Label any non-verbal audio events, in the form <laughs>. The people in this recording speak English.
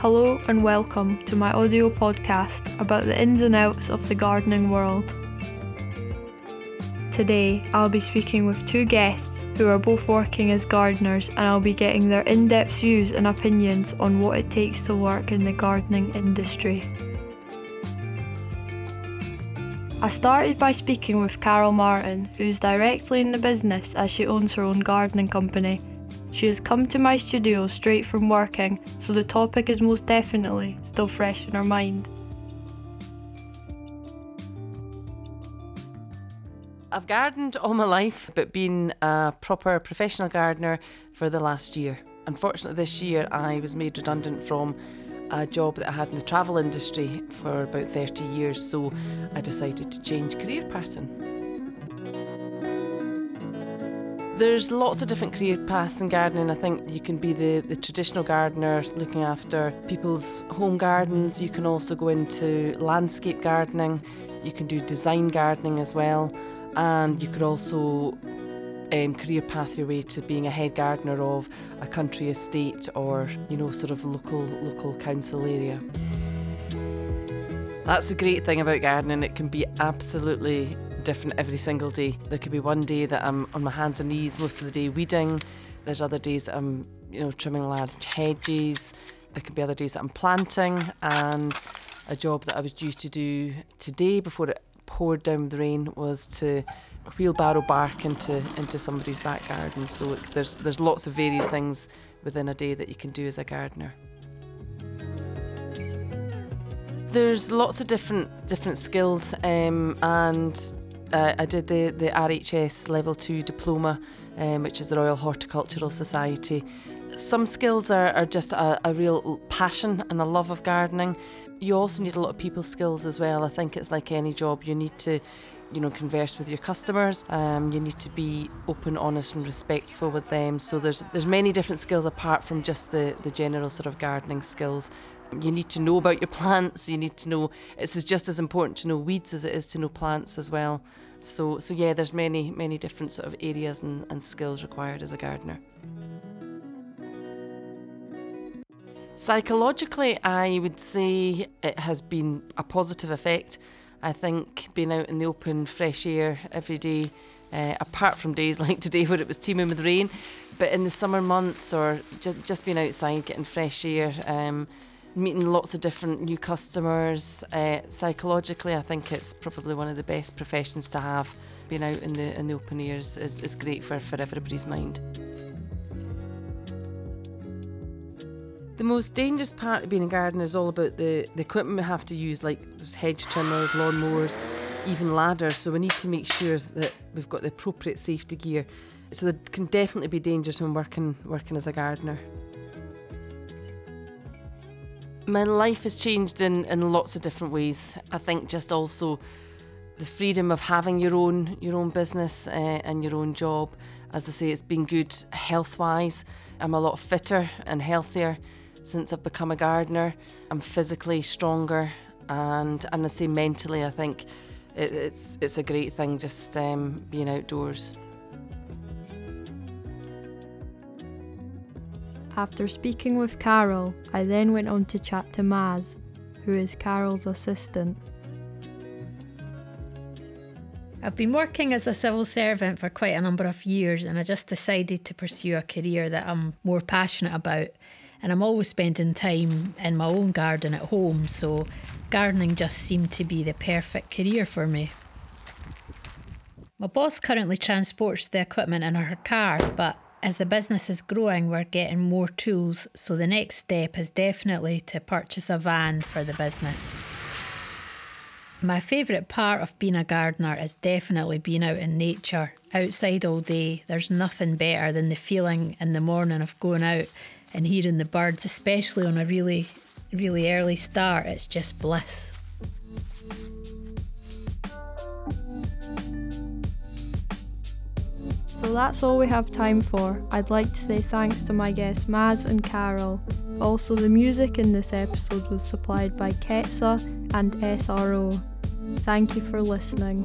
Hello and welcome to my audio podcast about the ins and outs of the gardening world. Today, I'll be speaking with two guests who are both working as gardeners, and I'll be getting their in depth views and opinions on what it takes to work in the gardening industry. I started by speaking with Carol Martin, who's directly in the business as she owns her own gardening company. She has come to my studio straight from working, so the topic is most definitely still fresh in her mind. I've gardened all my life, but been a proper professional gardener for the last year. Unfortunately, this year I was made redundant from a job that I had in the travel industry for about 30 years, so I decided to change career pattern. There's lots of different career paths in gardening. I think you can be the, the traditional gardener looking after people's home gardens. You can also go into landscape gardening. You can do design gardening as well. And you could also um, career path your way to being a head gardener of a country estate or, you know, sort of local local council area. That's the great thing about gardening. It can be absolutely different every single day. There could be one day that I'm on my hands and knees most of the day weeding. There's other days that I'm, you know, trimming large hedges. There could be other days that I'm planting. And a job that I was due to do today before it poured down with rain was to wheelbarrow bark into into somebody's back garden. So there's there's lots of varied things within a day that you can do as a gardener. There's lots of different different skills, um, and uh, I did the, the RHS Level 2 Diploma, um, which is the Royal Horticultural Society. Some skills are, are just a, a real passion and a love of gardening. You also need a lot of people skills as well. I think it's like any job, you need to you know converse with your customers um, you need to be open honest and respectful with them so there's there's many different skills apart from just the the general sort of gardening skills you need to know about your plants. You need to know it's just as important to know weeds as it is to know plants as well. So so yeah there's many many different sort of areas and, and skills required as a gardener. Psychologically i would say it has been a positive effect. I think being out in the open fresh air every day uh, apart from days <laughs> like today where it was teeming with rain but in the summer months or just, just being outside getting fresh air um, meeting lots of different new customers. Uh, psychologically, I think it's probably one of the best professions to have. Being out in the in the open air is, is, great for, for everybody's mind. The most dangerous part of being a gardener is all about the, the equipment we have to use, like there's hedge trimmers, lawn mowers, even ladders. So we need to make sure that we've got the appropriate safety gear. So there can definitely be dangers when working working as a gardener my life has changed in, in lots of different ways. I think just also the freedom of having your own your own business uh, and your own job. As I say, it's been good health wise. I'm a lot fitter and healthier since I've become a gardener. I'm physically stronger, and and I say mentally, I think it, it's it's a great thing just um, being outdoors. After speaking with Carol, I then went on to chat to Maz, who is Carol's assistant. I've been working as a civil servant for quite a number of years, and I just decided to pursue a career that I'm more passionate about. And I'm always spending time in my own garden at home, so gardening just seemed to be the perfect career for me. My boss currently transports the equipment in her car, but as the business is growing, we're getting more tools. So the next step is definitely to purchase a van for the business. My favourite part of being a gardener is definitely being out in nature, outside all day. There's nothing better than the feeling in the morning of going out and hearing the birds, especially on a really, really early start. It's just bliss. So that's all we have time for. I'd like to say thanks to my guests Maz and Carol. Also, the music in this episode was supplied by Ketsa and SRO. Thank you for listening.